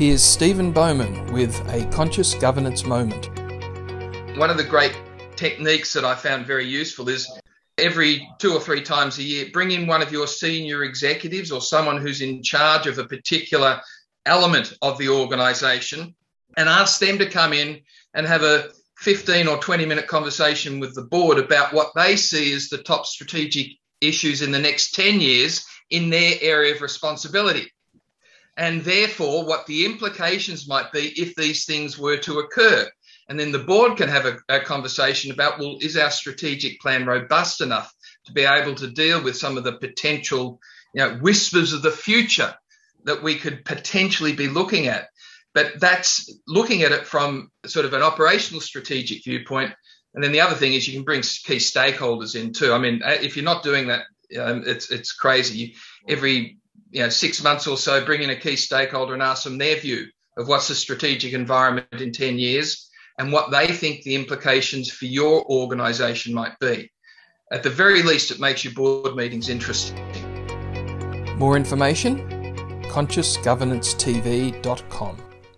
Here's Stephen Bowman with a conscious governance moment. One of the great techniques that I found very useful is every two or three times a year, bring in one of your senior executives or someone who's in charge of a particular element of the organization and ask them to come in and have a 15 or 20 minute conversation with the board about what they see as the top strategic issues in the next 10 years in their area of responsibility. And therefore, what the implications might be if these things were to occur. And then the board can have a, a, conversation about well, is our strategic plan robust enough to be able to deal with some of the potential you know, whispers of the future that we could potentially be looking at? But that's looking at it from sort of an operational strategic viewpoint. And then the other thing is you can bring key stakeholders in too. I mean, uh, if you're not doing that, um, it's it's crazy. Every you know six months or so, bring in a key stakeholder and ask them their view of what's the strategic environment in 10 years and what they think the implications for your organization might be. At the very least, it makes your board meetings interesting. More information? consciousgovernancetv.com.